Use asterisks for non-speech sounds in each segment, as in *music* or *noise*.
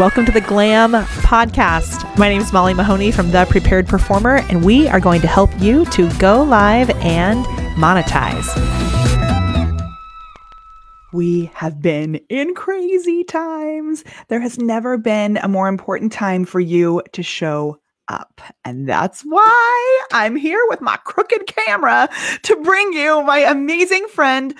Welcome to the Glam Podcast. My name is Molly Mahoney from The Prepared Performer, and we are going to help you to go live and monetize. We have been in crazy times. There has never been a more important time for you to show up. And that's why I'm here with my crooked camera to bring you my amazing friend,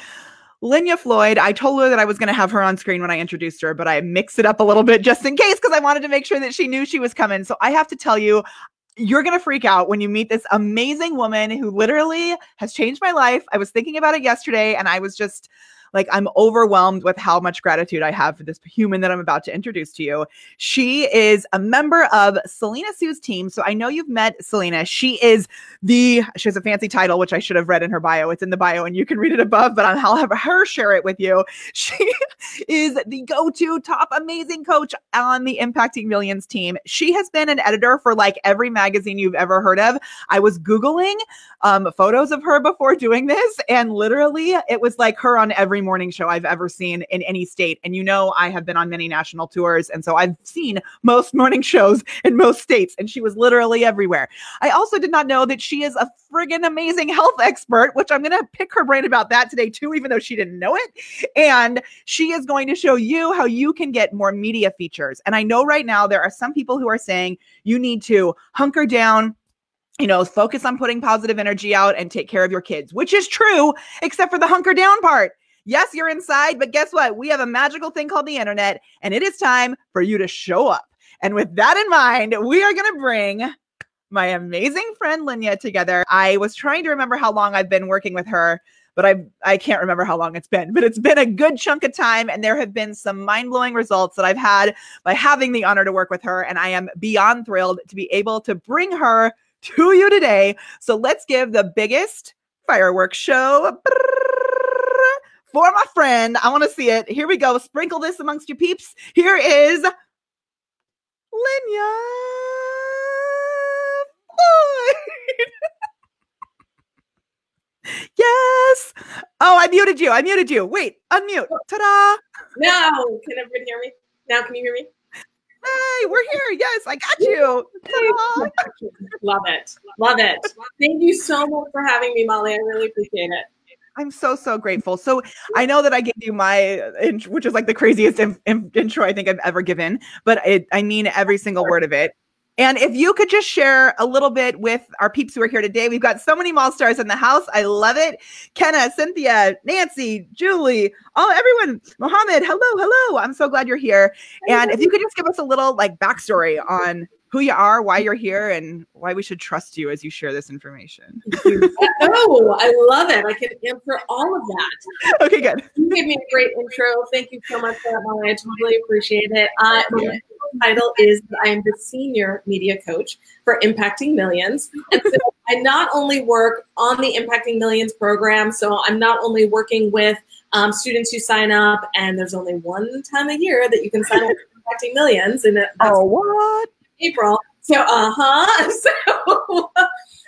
Lynya Floyd, I told her that I was going to have her on screen when I introduced her, but I mixed it up a little bit just in case because I wanted to make sure that she knew she was coming. So I have to tell you, you're going to freak out when you meet this amazing woman who literally has changed my life. I was thinking about it yesterday and I was just like I'm overwhelmed with how much gratitude I have for this human that I'm about to introduce to you. She is a member of Selena Soo's team. So I know you've met Selena. She is the, she has a fancy title, which I should have read in her bio. It's in the bio and you can read it above, but I'll have her share it with you. *laughs* She is the go to top amazing coach on the Impacting Millions team. She has been an editor for like every magazine you've ever heard of. I was Googling um, photos of her before doing this, and literally it was like her on every morning show I've ever seen in any state. And you know, I have been on many national tours. And so I've seen most *laughs* morning shows in most states, and she was literally everywhere. I also did not know that she is a friggin' amazing health expert, which I'm going to pick her brain about that today too, even though she didn't know it. And she is going to show you how you can get more media features. And I know right now there are some people who are saying you need to hunker down you know, focus on putting positive energy out and take care of your kids, which is true, except for the hunker down part. Yes, you're inside, but guess what? We have a magical thing called the internet, and it is time for you to show up. And with that in mind, we are going to bring my amazing friend Lynya together. I was trying to remember how long I've been working with her, but I I can't remember how long it's been. But it's been a good chunk of time, and there have been some mind blowing results that I've had by having the honor to work with her. And I am beyond thrilled to be able to bring her to you today. So let's give the biggest fireworks show for my friend. I want to see it. Here we go. Sprinkle this amongst your peeps. Here is Lynya *laughs* yes. Oh, I muted you. I muted you. Wait, unmute. Ta-da. No. Can everyone hear me? Now can you hear me? Hey, we're here. Yes, I got you. *laughs* Love it. Love it. Thank you so much for having me, Molly. I really appreciate it. I'm so so grateful. So I know that I gave you my, uh, which is like the craziest in, in, intro I think I've ever given, but it, I mean every single word of it. And if you could just share a little bit with our peeps who are here today, we've got so many mall stars in the house. I love it. Kenna, Cynthia, Nancy, Julie, oh, everyone, Mohammed, hello, hello. I'm so glad you're here. And if you could just give us a little like backstory on who you are, why you're here, and why we should trust you as you share this information. *laughs* oh, I love it. I can answer all of that. *laughs* Okay, good. You gave me a great intro. Thank you so much for that, Molly. I totally appreciate it. Uh, yeah title is I am the senior media coach for Impacting Millions. And so *laughs* I not only work on the Impacting Millions program, so I'm not only working with um, students who sign up, and there's only one time a year that you can sign up for Impacting Millions, and that's oh, what? April. So, uh huh. *laughs* So,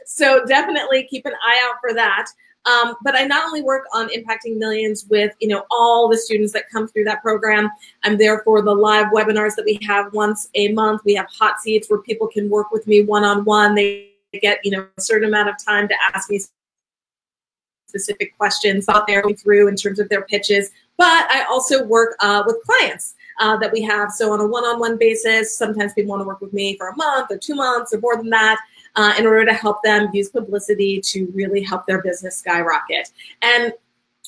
so definitely keep an eye out for that. Um, but I not only work on impacting millions with you know all the students that come through that program. I'm there for the live webinars that we have once a month. We have hot seats where people can work with me one on one. They get you know a certain amount of time to ask me specific questions out there through in terms of their pitches. But I also work uh, with clients. Uh, that we have. So on a one-on-one basis, sometimes people want to work with me for a month or two months or more than that uh, in order to help them use publicity to really help their business skyrocket. And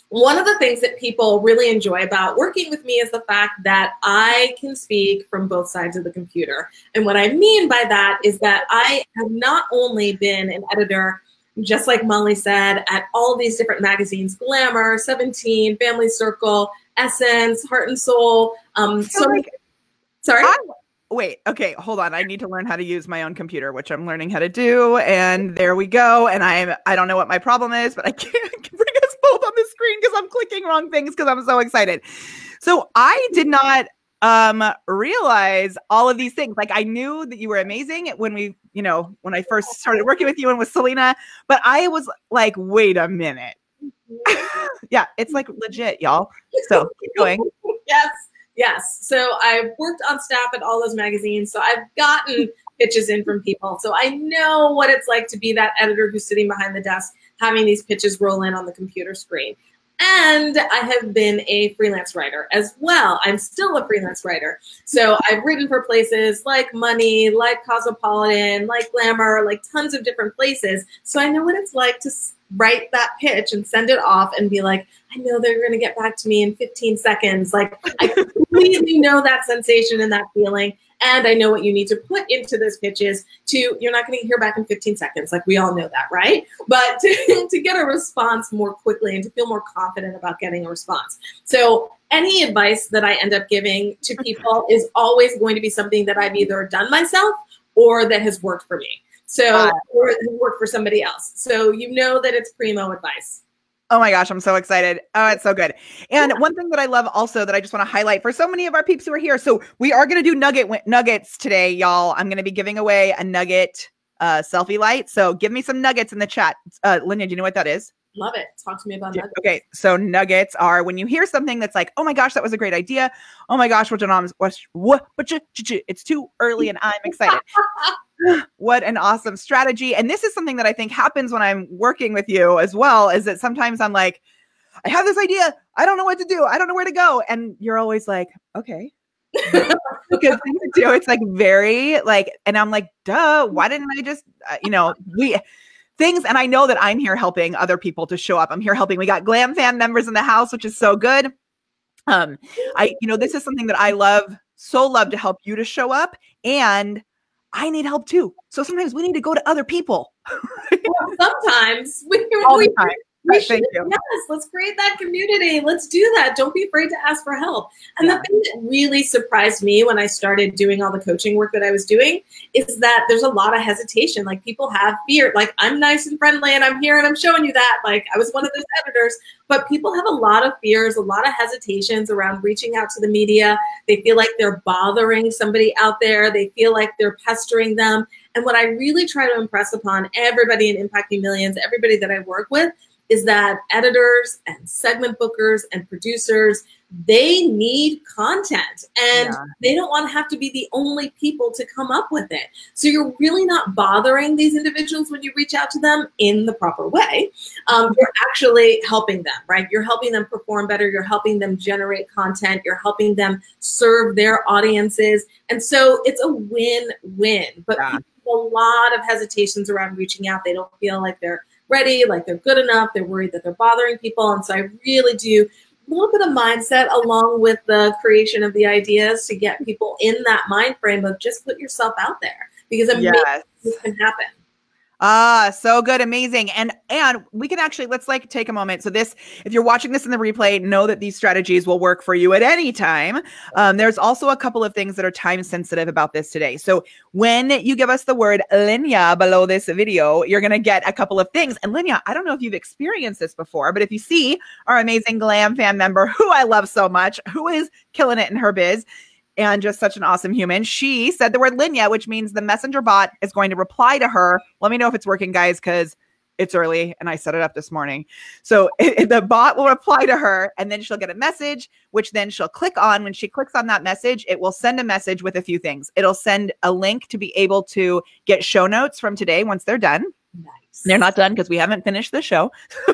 one of the things that people really enjoy about working with me is the fact that I can speak from both sides of the computer. And what I mean by that is that I have not only been an editor, just like Molly said, at all these different magazines Glamour, 17, Family Circle, Essence, Heart and Soul. Um, so, like, sorry? I, wait, okay, hold on. I need to learn how to use my own computer, which I'm learning how to do. And there we go. And I'm I don't know what my problem is, but I *laughs* can't bring us both on the screen because I'm clicking wrong things because I'm so excited. So I did not um realize all of these things. Like I knew that you were amazing when we, you know, when I first started working with you and with Selena, but I was like, wait a minute. Mm-hmm. *laughs* yeah, it's like legit, y'all. So keep going. *laughs* yes. Yes. So I've worked on staff at all those magazines. So I've gotten pitches in from people. So I know what it's like to be that editor who's sitting behind the desk having these pitches roll in on the computer screen. And I have been a freelance writer as well. I'm still a freelance writer. So I've written for places like Money, like Cosmopolitan, like Glamour, like tons of different places. So I know what it's like to write that pitch and send it off and be like, I know they're going to get back to me in 15 seconds. Like, I *laughs* completely know that sensation and that feeling. And I know what you need to put into those pitches to, you're not going to hear back in 15 seconds. Like, we all know that, right? But *laughs* to, to get a response more quickly and to feel more confident about getting a response. So, any advice that I end up giving to people is always going to be something that I've either done myself or that has worked for me. So, or work for somebody else. So you know that it's primo advice. Oh my gosh, I'm so excited. Oh, it's so good. And yeah. one thing that I love also that I just want to highlight for so many of our peeps who are here. So we are going to do nugget nuggets today, y'all. I'm going to be giving away a nugget uh, selfie light. So give me some nuggets in the chat. Uh, Lynya, do you know what that is? Love it. Talk to me about nuggets. Okay, so nuggets are when you hear something that's like, "Oh my gosh, that was a great idea." Oh my gosh, what an what what but it's too early and I'm excited. *laughs* what an awesome strategy. And this is something that I think happens when I'm working with you as well is that sometimes I'm like, I have this idea, I don't know what to do. I don't know where to go and you're always like, "Okay." *laughs* because it's like very like and I'm like, "Duh, why didn't I just uh, you know, we things. And I know that I'm here helping other people to show up. I'm here helping. We got Glam Fam members in the house, which is so good. Um, I, you know, this is something that I love, so love to help you to show up. And I need help too. So sometimes we need to go to other people. *laughs* well, sometimes we, All we, the time. We should, yes, let's create that community. Let's do that. Don't be afraid to ask for help. And yeah. the thing that really surprised me when I started doing all the coaching work that I was doing is that there's a lot of hesitation. Like people have fear. Like I'm nice and friendly and I'm here and I'm showing you that. Like I was one of those editors, but people have a lot of fears, a lot of hesitations around reaching out to the media. They feel like they're bothering somebody out there. They feel like they're pestering them. And what I really try to impress upon everybody in Impacting Millions, everybody that I work with, is that editors and segment bookers and producers they need content and yeah. they don't want to have to be the only people to come up with it. So you're really not bothering these individuals when you reach out to them in the proper way. Um, you're actually helping them right? You're helping them perform better. You're helping them generate content. You're helping them serve their audiences. And so it's a win-win but yeah. a lot of hesitations around reaching out. They don't feel like they're ready, like they're good enough. They're worried that they're bothering people. And so I really do a little bit of mindset along with the creation of the ideas to get people in that mind frame of just put yourself out there because amazing yes. can happen. Ah, so good, amazing. And and we can actually let's like take a moment. So this, if you're watching this in the replay, know that these strategies will work for you at any time. Um, there's also a couple of things that are time sensitive about this today. So when you give us the word Lynya below this video, you're gonna get a couple of things. And Lynya, I don't know if you've experienced this before, but if you see our amazing glam fam member, *laughs* who I love so much, who is killing it in her biz and just such an awesome human. She said the word Lynya, which means the messenger bot is going to reply to her. Let me know if it's working, guys, because it's early and I set it up this morning. So it, *laughs* the bot will reply to her and then she'll get a message, which then she'll click on. When she clicks on that message, it will send a message with a few things. It'll send a link to be able to get show notes from today once they're done. Nice. They're not done because we haven't finished the show. *laughs*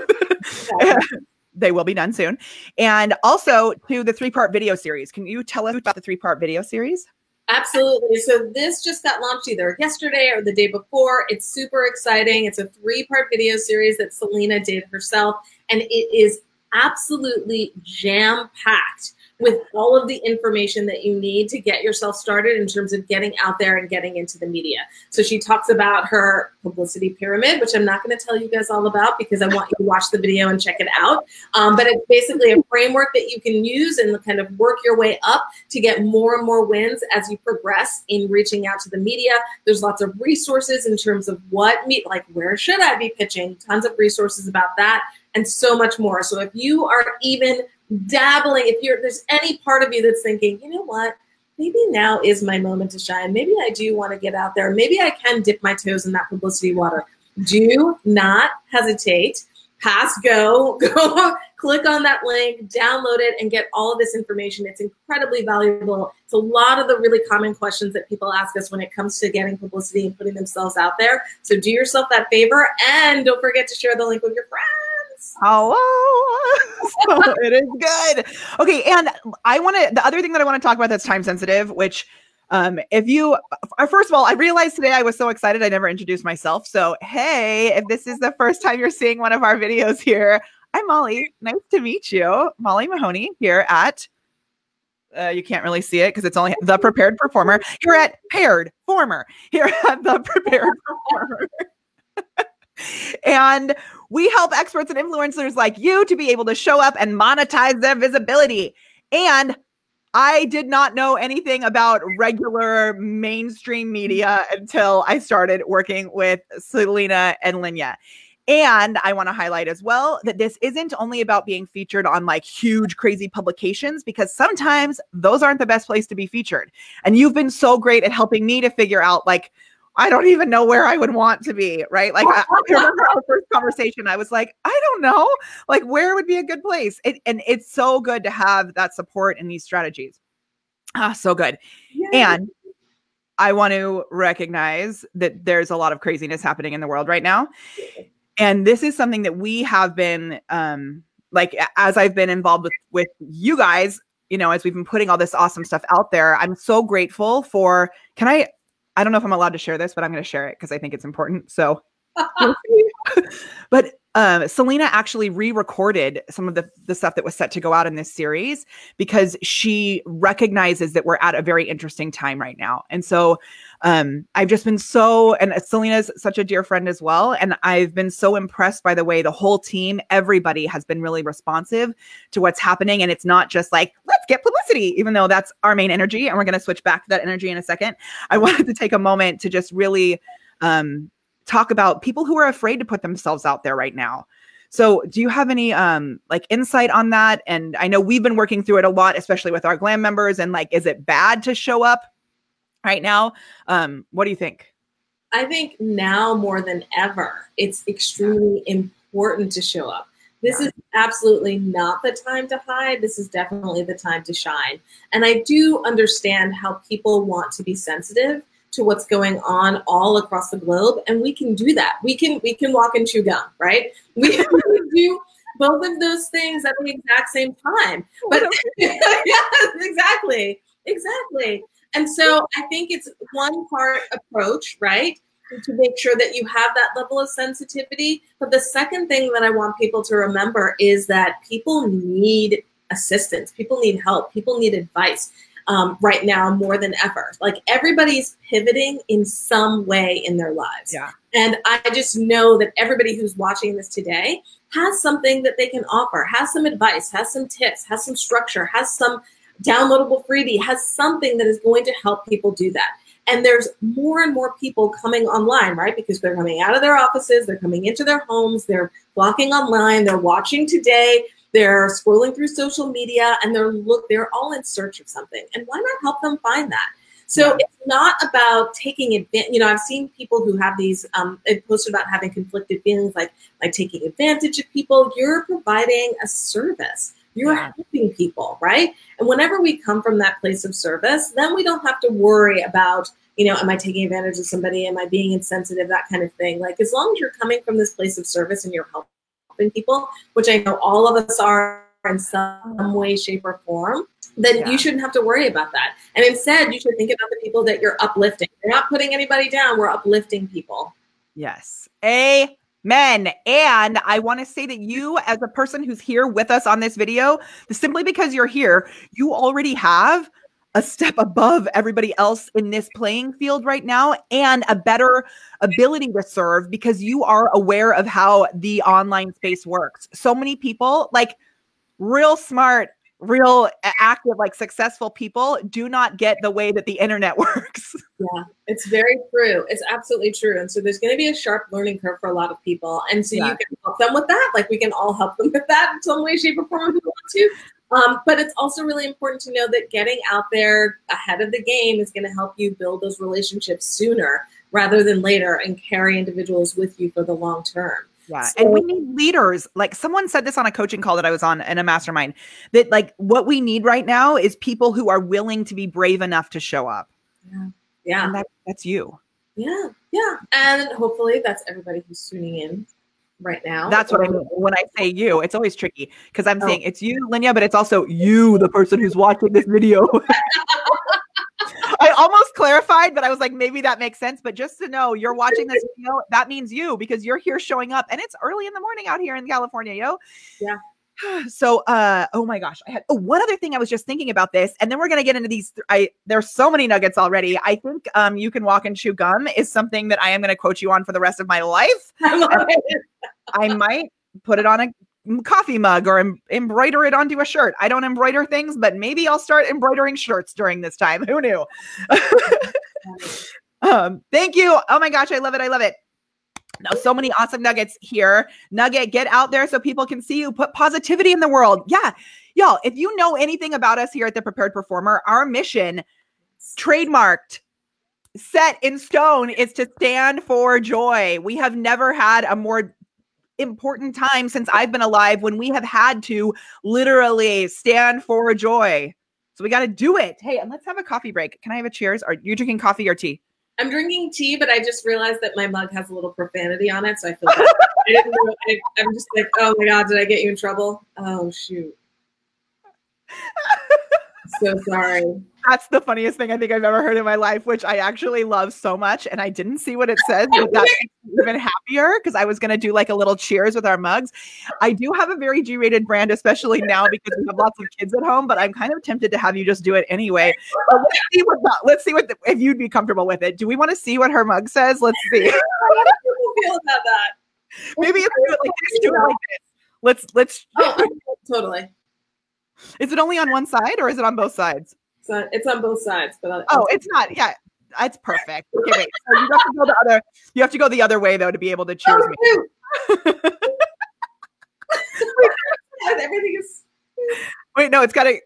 they will be done soon. And also to the three part video series. Can you tell us about the three part video series? Absolutely. So this just got launched either yesterday or the day before. It's super exciting. It's a three part video series that Selena did herself, and it is absolutely jam packed with all of the information that you need to get yourself started in terms of getting out there and getting into the media. So she talks about her publicity pyramid, which I'm not going to tell you guys all about because I want you to watch the video and check it out. Um, but it's basically a framework that you can use and kind of work your way up to get more and more wins as you progress in reaching out to the media. There's lots of resources in terms of what meet, like where should I be pitching? Tons of resources about that and so much more. So if you are even dabbling, if you're there's any part of you that's thinking, you know what, maybe now is my moment to shine. Maybe I do want to get out there. Maybe I can dip my toes in that publicity water. Do not hesitate. pass go, *laughs* go click on that link, download it, and get all of this information. It's incredibly valuable. It's a lot of the really common questions that people ask us when it comes to getting publicity and putting themselves out there. So do yourself that favor and don't forget to share the link with your friends. Hello. *laughs* so it is good. Okay. And I want to, the other thing that I want to talk about that's time sensitive, which um, if you, uh, first of all, I realized today I was so excited I never introduced myself. So, hey, if this is the first time you're seeing one of our videos here, I'm Molly. Nice to meet you. Molly Mahoney here at, uh, you can't really see it because it's only the prepared performer here at paired former here at the prepared performer. *laughs* and we help experts and influencers like you to be able to show up and monetize their visibility. And I did not know anything about regular mainstream media until I started working with Selena and Lynya. And I want to highlight as well that this isn't only about being featured on like huge, crazy publications, because sometimes those aren't the best place to be featured. And you've been so great at helping me to figure out like I don't even know where I would want to be, right? Like I, I remember our *laughs* first conversation, I was like, I don't know, like where would be a good place? It, and it's so good to have that support in these strategies. Ah, so good. Yay. And I want to recognize that there's a lot of craziness happening in the world right now. And this is something that we have been um like as I've been involved with with you guys, you know, as we've been putting all this awesome stuff out there, I'm so grateful for can I I don't know if I'm allowed to share this, but I'm going to share it because I think it's important. So, *laughs* *laughs* but um, Selena actually re-recorded some of the the stuff that was set to go out in this series because she recognizes that we're at a very interesting time right now, and so um, I've just been so and Selena's such a dear friend as well, and I've been so impressed by the way the whole team, everybody has been really responsive to what's happening, and it's not just like let's get publicity, even though that's our main energy, and we're going to switch back to that energy in a second. I *laughs* wanted to take a moment to just really um, talk about people who are afraid to put themselves out there right now. So, do you have any um like insight on that? And I know we've been working through it a lot, especially with our glam members. And like, is it bad to show up right now? Um, what do you think? I think now more than ever, it's extremely important to show up. This yeah. is absolutely not the time to hide. This is definitely the time to shine. And I do understand how people want to be sensitive to what's going on all across the globe and we can do that. We can we can walk and chew gum right? We can *laughs* do both of those things at the exact same time. But *laughs* yeah exactly exactly. And so i think it's one part approach right to make sure that you have that level of sensitivity. But the second thing that i want people to remember is that people need assistance. People need help. People need advice um, right now more than ever. Like everybody's pivoting in some way in their lives. Yeah. And I just know that everybody who's watching this today has something that they can offer, has some advice, has some tips, has some structure, has some downloadable freebie, has something that is going to help people do that. And there's more and more people coming online, right? Because they're coming out of their offices, they're coming into their homes, they're walking online, they're watching today, they're scrolling through social media and they're look they're all in search of something and why not help them find that so it's not about taking advantage. You know, I've seen people who have these um, posted about having conflicted feelings, like like taking advantage of people. You're providing a service. You're yeah. helping people, right? And whenever we come from that place of service, then we don't have to worry about, you know, am I taking advantage of somebody? Am I being insensitive? That kind of thing. Like as long as you're coming from this place of service and you're helping helping people, which I know all of us are in some way, shape, or form, then yeah. you shouldn't have to worry about that. And instead, you should think about the people that you're uplifting. You're not putting anybody down, we're uplifting people. Yes. Amen. And I want to say that you, as a person who's here with us on this video, simply because you're here, you already have a step above everybody else in this playing field right now and a better ability to serve because you are aware of how the online space works. So many people, like real smart, real active, like successful people, do not get the way that the internet *laughs* works. Yeah, it's very true. It's absolutely true. And so there's going to be a sharp learning curve for a lot of people. And so yeah. you can help them with that. Like we can all help them with that in some way, shape, or form if we want to. Um, but it's also really important to know that getting out there ahead of the game is going to help you build those relationships sooner rather than later and carry individuals with you for the long term. Yeah. So, and we need leaders. Like someone said this on a coaching call that I was on in a mastermind that like what we need right now is people who are willing to be brave enough to show up. Yeah. Yeah. And that, that's you. Yeah. Yeah. And hopefully that's everybody who's tuning in right now. That's what I mean. When I say you, it's always tricky because I'm oh. saying it's you, Lynya, but it's also you, the person who's watching this video. *laughs* I almost clarified, but I was like, maybe that makes sense. But just to know you're watching this *laughs* video, that means you because you're here showing up and it's early in the morning out here in California, yo. Yeah. *gasps* So uh oh my gosh, I had oh one other thing I was just thinking about this, and then we're gonna get into these. I there's so many nuggets already. I think um you can walk and chew gum is something that I am gonna quote you on for the rest of my life. *laughs* I, I might put it on a coffee mug or em- embroider it onto a shirt. I don't embroider things, but maybe I'll start embroidering shirts during this time. Who knew? *laughs* um, thank you. Oh my gosh, I love it. I love it. Now, so many awesome nuggets here. Nugget, get out there so people can see you. Put positivity in the world. Yeah. Y'all, if you know anything about us here at the Prepared Performer, our mission, trademarked, set in stone, is to stand for joy. We have never had a more important time since I've been alive when we have had to literally stand for joy. So we got to do it. Hey, and let's have a coffee break. Can I have a cheers? Are you drinking coffee or tea? I'm drinking tea, but I just realized that my mug has a little profanity on it, so I feel like I I'm just like, oh my god, did I get you in trouble? Oh shoot. So sorry. That's the funniest thing I think I've ever heard in my life, which I actually love so much. And I didn't see what it says, but that makes me even happier because I was going to do like a little cheers with our mugs. I do have a very G rated brand, especially now because we have lots of kids at home, but I'm kind of tempted to have you just do it anyway. But let's see what, the, let's see what the, if you'd be comfortable with it. Do we want to see what her mug says? Let's see. *laughs* How do feel about that? Maybe do it like this, do it like this. Let's, let's. Oh, totally. Is it only on one side or is it on both sides? on, it's on both sides, but oh, it's not. Yeah, it's perfect. *laughs* Okay, wait. So you have to go the other. You have to go the other way though to be able to choose oh, me. *laughs* *laughs* Everything is. Wait, no, it's got to.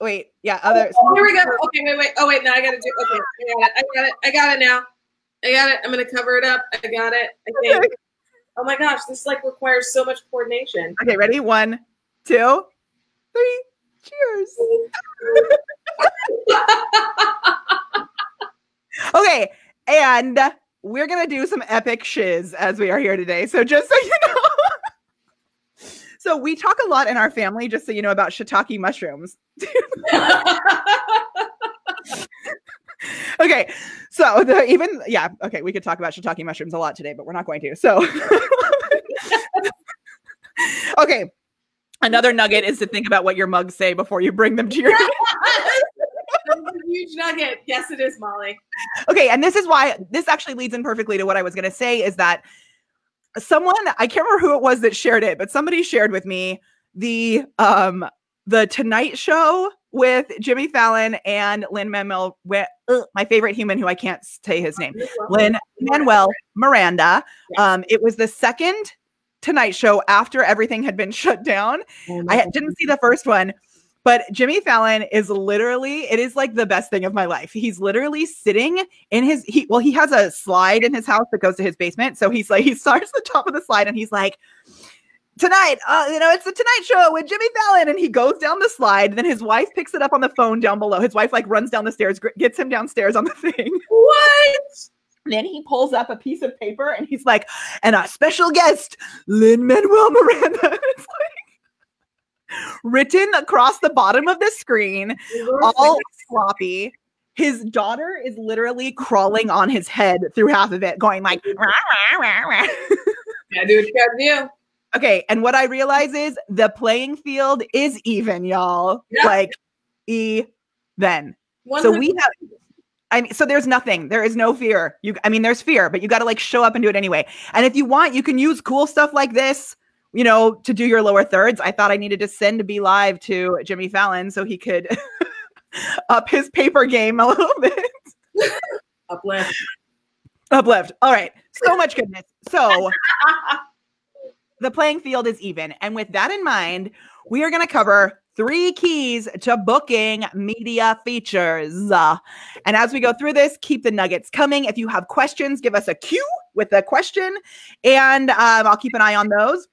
Wait, yeah, oh, other. Oh, here we go. Okay, wait, wait. Oh, wait, now I got to do. Okay, I got it. I got it. I got it now. I got it. I'm gonna cover it up. I got it. I think. Okay. Oh my gosh, this like requires so much coordination. Okay, ready? One, two, three. Cheers. *laughs* okay, and we're gonna do some epic shiz as we are here today. So just so you know. *laughs* so we talk a lot in our family, just so you know, about shiitake mushrooms. *laughs* okay, so the even yeah, okay, we could talk about shiitake mushrooms a lot today, but we're not going to. So okay, Another nugget is to think about what your mugs say before you bring them to your. *laughs* *laughs* huge nugget. Yes, it is, Molly. Okay, and this is why this actually leads in perfectly to what I was going to say is that someone I can't remember who it was that shared it, but somebody shared with me the um the Tonight Show with Jimmy Fallon and Lin Manuel, my favorite human who I can't say his name, Lin Manuel Miranda. Um, it was the second Tonight Show after everything had been *laughs* shut down. Oh I didn't see the first one, but Jimmy Fallon is literally, it is like the best thing of my life. He's literally sitting in his, he, well, he has a slide in his house that goes to his basement. So he's like, he *laughs* starts the top of the slide and he's like, tonight, uh, you know, it's the Tonight Show with Jimmy Fallon. And he goes down the slide. Then his wife picks it up on the phone down below. His wife like runs down the stairs, gets him downstairs on the *laughs* thing. What? Then he pulls up a piece of paper and he's like, and our special guest, Lin Manuel Miranda. *laughs* it's like written across the bottom of the screen, all *laughs* sloppy. His daughter is literally crawling on his head through half of it, going like, rah, rah, rah, *laughs* yeah, dude, you gotta do. Okay, and what I realize is the playing field is even, y'all. Like, e 100%. So we have I mean, so there's nothing. There is no fear. You, I mean, there's fear, but you got to like show up and do it anyway. And if you want, you can use cool stuff like this, you know, to do your lower thirds. I thought I needed to send BeLive to Jimmy Fallon so he could *laughs* up his paper game a little *laughs* bit. Uplift. Uplift. All right. So much goodness. So *laughs* the playing field is even. And with that in mind, we are going to cover three keys to booking media features. Uh, and as we go through this, keep the nuggets coming. If you have questions, give us a cue with a question, and um, I'll keep an eye on those.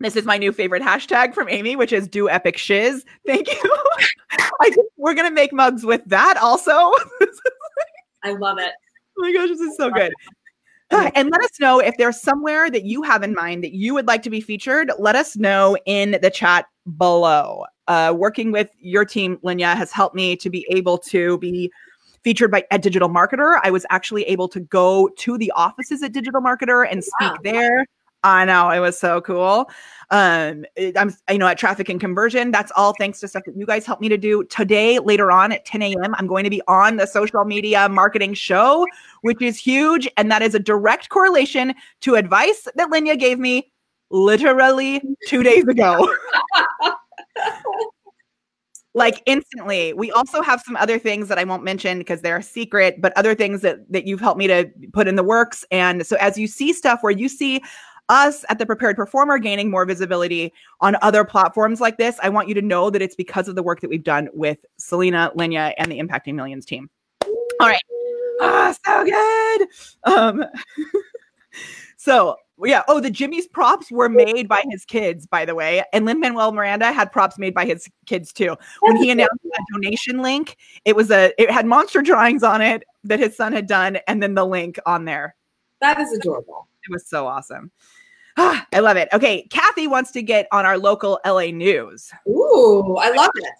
This is my new favorite hashtag from Amy, which is do epic shiz. Thank you. *laughs* I think we're gonna make mugs with that also. I love it. *laughs* Oh my gosh, this is so good. And let us know if there's somewhere that you have in mind that you would like to be featured. Let us know in the chat below. Uh, working with your team, Lynya, has helped me to be able to be featured by at Digital Marketer. I was actually able to go to the offices at Digital Marketer and speak wow. there. I know it was so cool. Um, it, I'm, you know, at traffic and conversion. That's all thanks to stuff that you guys helped me to do today. Later on at 10 a.m., I'm going to be on the social media marketing show, which is huge, and that is a direct correlation to advice that Lynya gave me literally two days ago. *laughs* like instantly. We also have some other things that i won't mention because they're a secret but other things that that you've helped me to put in the works. And so as you see stuff where you see us at the prepared performer gaining more visibility on other platforms like this i want you to know that it's because of the work that we've done with selena Lynya and the impacting millions team. All right. Ah, so good. Um *laughs* so yeah. Oh, the Jimmy's props were made by his kids, by the way. And Lin Manuel Miranda had props made by his kids too. When he announced that donation link, it was a it had monster drawings on it that his son had done, and then the link on there. That is adorable. It was so awesome. Ah, I love it. Okay, Kathy wants to get on our local LA news. Ooh, I love it.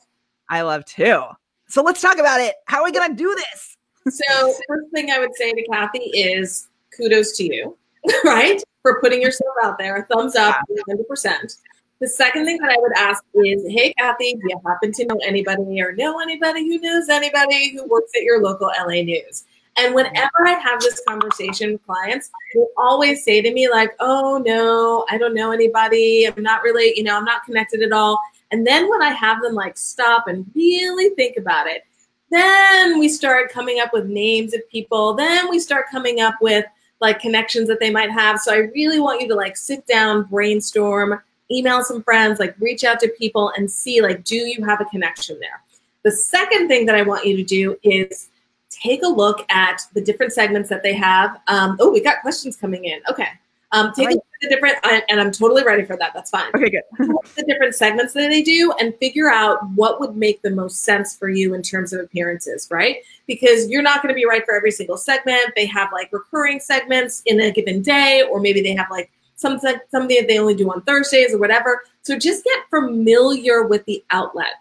I love too. So let's talk about it. How are we gonna do this? So first thing I would say to Kathy is kudos to you, *laughs* right? For putting yourself out there. A thumbs up, 100%. The second thing that I would ask is, hey, Kathy, do you happen to know anybody or know anybody who knows anybody who works at your local LA News? And whenever I have this conversation with clients, they always say to me, like, oh, no, I don't know anybody. I'm not really, you know, I'm not connected at all. And then when I have them like stop and really think about it, then we start coming up with names of people. Then we start coming up with, like connections that they might have. So I really want you to like sit down, brainstorm, email some friends, like reach out to people and see like, do you have a connection there? The second thing that I want you to do is take a look at the different segments that they have. Um, oh, we got questions coming in. Okay. Um, take right. a look at the different, and I'm totally ready for that. That's fine. Okay, good. *laughs* the different segments that they do and figure out what would make the most sense for you in terms of appearances, right? Because you're not going to be right for every single segment. They have like recurring segments in a given day, or maybe they have like something something that they only do on Thursdays or whatever. So just get familiar with the outlet.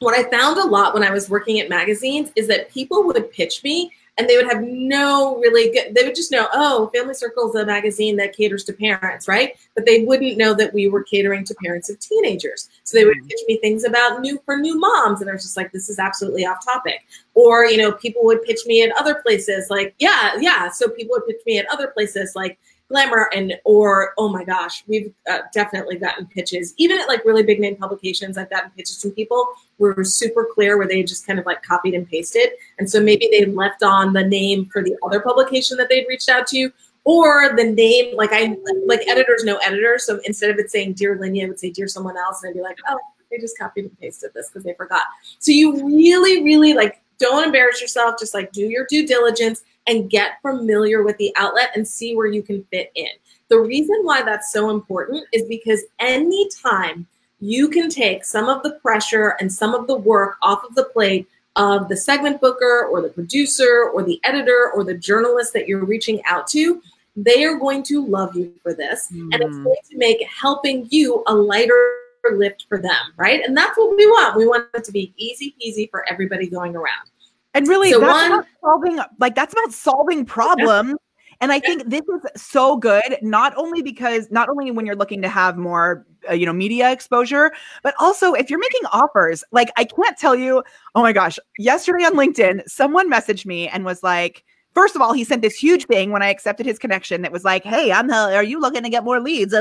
What I found a lot when I was working at magazines is that people would pitch me and they would have no really good they would just know oh family circle is a magazine that caters to parents right? But they wouldn't know that we were catering to parents of teenagers. So they would mm-hmm. pitch me things about new for new moms and i was just like this is absolutely off topic. Or you know people would pitch me at other places like yeah yeah so people would pitch me at other places like glamour and or oh my gosh we've uh, definitely gotten pitches. Even at like really big name publications i've gotten pitches from people were super clear where they just kind of like copied and pasted. And so maybe they left on the name for the other publication that they'd reached out to or the name like i like editors know editors. So instead of it saying dear Lynya, it would say dear someone else and i'd be like oh they just copied and pasted this because they forgot. So you really really like don't embarrass yourself. Just like do your due diligence and get familiar with the outlet and see where you can fit in. The reason why that's so important is because anytime you can take some of the pressure and some of the work off of the plate of the segment booker or the producer or the editor or the journalist that you're reaching out to, they are going to love you for this. Mm. And it's mm. going to make helping you a lighter lift for them, right? And that's what we want. We want it to be easy peasy for everybody going around. And really, so that's one, about solving like that's about solving problems. And I think this is so good, not only because not only when you're looking to have more, uh, you know, media exposure, but also if you're making offers. Like I can't tell you, oh my gosh, yesterday on LinkedIn, someone messaged me and was like, First of all, he sent this huge thing when I accepted his connection that was like, "Hey, I'm. Are you looking to get more leads? We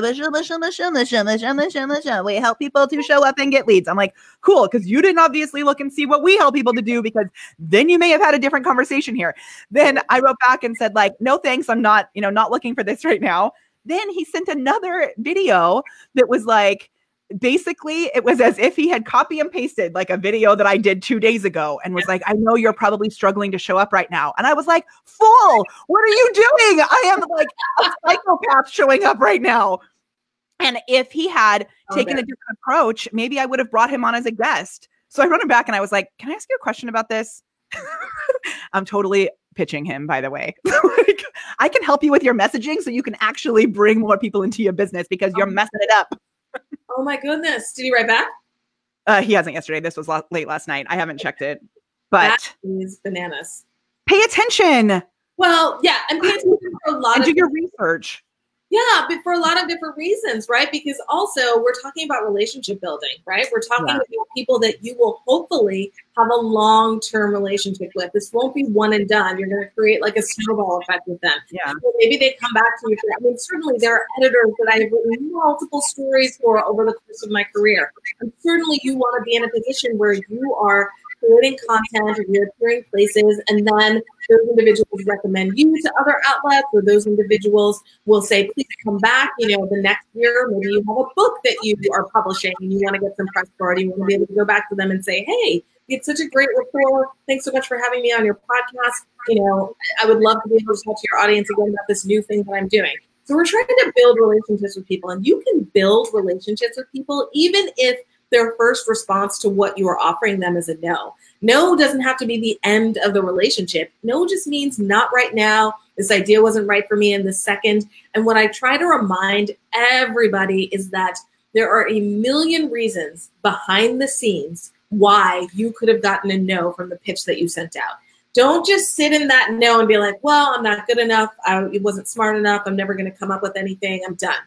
help people to show up and get leads." I'm like, "Cool," because you didn't obviously look and see what we help people to do, because then you may have had a different conversation here. Then I wrote back and said, like, "No thanks, I'm not. You know, not looking for this *laughs* right now." Then he sent another video that was like basically it was as if he had copy and pasted like a video that I did two days ago and was like, I know you're probably struggling to show up right now. And I was like, Fool, what are you doing? I am like a psychopath showing up right now. And if he had oh, taken a different approach, maybe I would have brought him on as a guest. So I wrote him back and I was like, Can I ask you a question about this? *laughs* I'm totally pitching him, by the way. *laughs* like, I can help you with your messaging so you can actually bring more people into your business because you're oh. messing it up. *laughs* oh my goodness. Did he write back? Uh, he hasn't yesterday. This was la- late last night. I haven't checked it. But bananas. Pay attention. Well, yeah, and pay attention for a lot and do your research. Yeah, but for a lot of different reasons, right? Because also we're talking about relationship building, right? We're talking yeah. about people that you will hopefully have a long term relationship with. This won't be one and done. You're going to create like a snowball effect with them. Yeah. So maybe they come back to you. For, I mean, certainly there are editors that I have written multiple stories for over the course of my career. And certainly you want to be in a position where you are creating content you're appearing places, and then those individuals recommend you to other outlets, or those individuals will say, please come back, you know, the next year. Maybe you have a book that you are publishing and you want to get some press for it. You want to be able to go back to them and say, hey, it's such a great rapport. Thanks so much for having me on your podcast. You know, I would love to be able to talk to your audience again about this new thing that I'm doing. So we're trying to build relationships with people, and you can build relationships with people even if their first response to what you are offering them is a no. No doesn't have to be the end of the relationship. No just means not right now. This idea wasn't right for me in this second. And what I try to remind everybody is that there are a million reasons behind the scenes why you could have gotten a no from the pitch that you sent out. Don't just sit in that no and be like, well, I'm not good enough. I, wasn't smart enough. I'm never going to come up with anything. I'm done.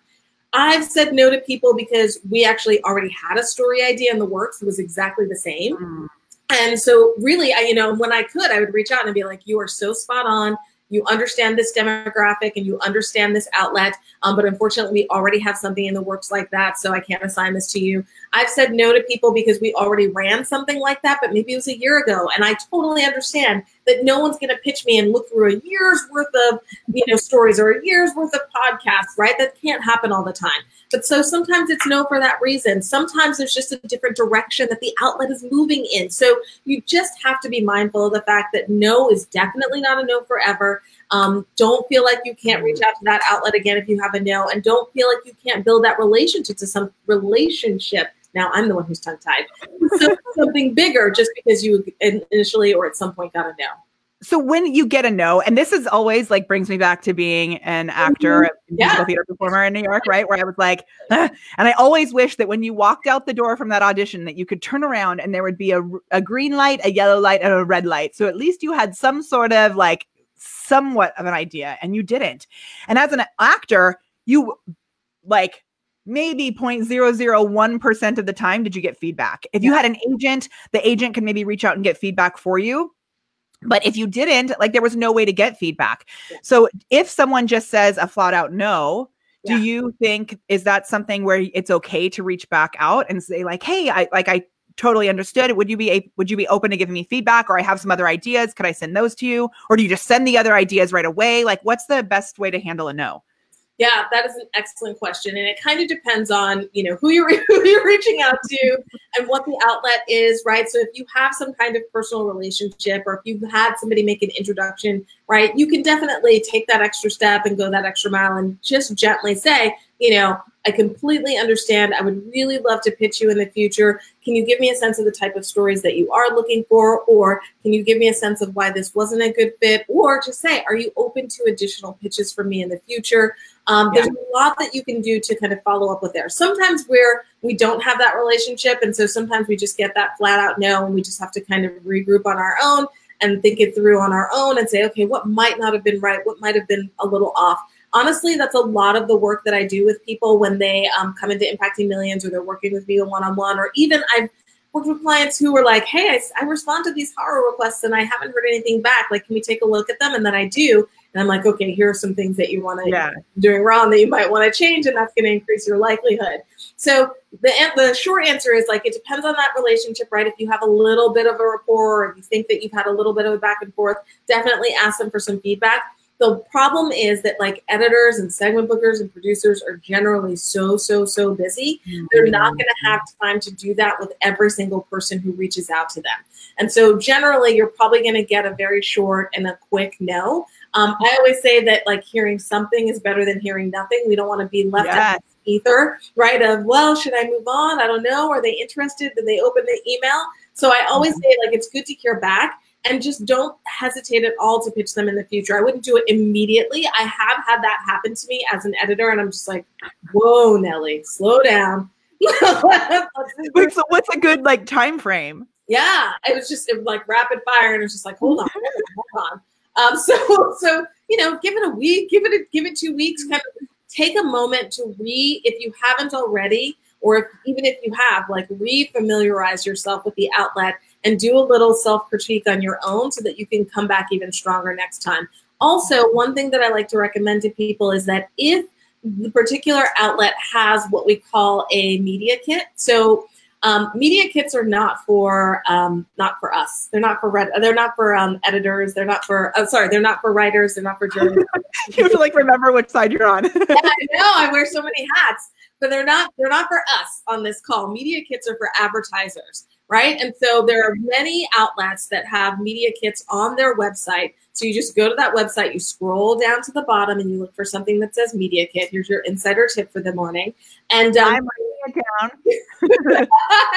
I've said no to people because we actually already had a story idea in the works that was exactly the same. Mm. And so, really, I, you know, when I could, I would reach out and be like, "You are so spot on you understand this demographic and you understand this outlet. Um, but unfortunately, we already have something in the works like that, so I can't assign this to you. I've said no to people because we already ran something like that, but maybe it was a year ago, and I totally understand that no one's going to pitch me and look through a year's worth of you know stories or a year's worth of podcasts, right? That can't happen all the time. But so sometimes it's no for that reason. Sometimes there's just a different direction that the outlet is moving in. So you just have to be mindful of the fact that no is definitely not a no forever. Um, don't feel like you can't reach out to that outlet again if you have a no, and don't feel like you can't build that relationship to some relationship. Now I'm the one who's tongue tied. so *laughs* something bigger just because you initially or at some point got a no so when you get a no, and this is always like brings me back to being an actor, mm-hmm. yeah. musical theater performer in New York, right? Where I was like, ah. and I always wish that when you walked out the door from that audition, that you could turn around and there would be a, a green light, a yellow light, and a red light. So at least you had some sort of like somewhat of an idea, and you didn't. And as an actor, you like maybe 0.001% of the time did you get feedback. If you had an agent, the agent can maybe reach out and get feedback for you but if you didn't, like there was no way to get feedback. So if someone just says a flat out no, yeah. do you think is that something where it's okay to reach back out and say like, "Hey, I like I totally understood. Would you be a, would you be open to giving me feedback or I have some other ideas? Could I send those to you or do you just send the other ideas right away? Like what's the best way to handle a no? Yeah, that is an excellent question, and it kind of depends on you know who you're *laughs* who you're reaching out to and what the outlet is, right? So if you have some kind of personal relationship, or if you've had somebody make an introduction, right, you can definitely take that extra step and go that extra mile and just gently say, you know, I completely understand. I would really love to pitch you in the future. Can you give me a sense of the type of stories that you are looking for? Or can you give me a sense of why this wasn't a good fit? Or just say, are you open to additional pitches for me in the future? Um, yeah. There's a lot that you can do to kind of follow up with there. Sometimes where we don't have that relationship, and so sometimes we just get that flat out no, and we just have to kind of regroup on our own and think it through on our own and say, okay, what might not have been right? What might have been a little off? Honestly, that's a lot of the work that I do with people when they um, come into Impacting Millions or they're working with me one on one, or even I've worked with clients who were like, hey, I, I respond to these HARO requests and I haven't heard anything back. Like, can we take a look at them? And then I do. And I'm like, okay, here are some things that you want to yeah. doing wrong that you might want to change, and that's going to increase your likelihood. So the the short answer is like it depends on that relationship, right? If you have a little bit of a rapport, or if you think that you've had a little bit of a back and forth, definitely ask them for some feedback. The problem is that like editors and segment bookers and producers are generally so so so busy. Mm-hmm. They're not going to have time to do that with every single person who reaches out to them. And so generally, you're probably going to get a very short and a quick no. Um, I always say that like hearing something is better than hearing nothing. We don't want to be left Yes. out ether, right? Of well, should I move on? I don't know. Are they interested? Did they open the email? So I always say like it's good to hear back and just don't hesitate at all to pitch them in the future. I wouldn't do it immediately. I have had that happen to me as an editor, and I'm just like, whoa, Nelly, slow down. *laughs* Wait, so what's a good like time frame? yeah, it was just it was like rapid fire, and it was just like, hold on, hold on, hold on. Um, *laughs* so so you know, give it a week, give it a, give it two weeks, kind of take a moment to re if you haven't already, or if, even if you have, like re-familiarize yourself with the outlet and do a little self critique on your own, so that you can come back even stronger next time. Also, one thing that I like to recommend to people is that if the particular outlet has what we call a media kit, so um, media kits are not for um, not for us. They're not for red. They're not for um, editors. They're not for. Oh, sorry, they're not for writers. They're not for journalists. *laughs* You have to like remember which side you're on. *laughs* yeah, I know. I wear so many hats, but they're not. They're not for us on this call. Media kits are for advertisers, right? And so there are many outlets that have media kits on their website. So you just go to that website, you scroll down to the bottom, and you look for something that says media kit. Here's your insider tip for the morning, and um, I'm writing it down. *laughs*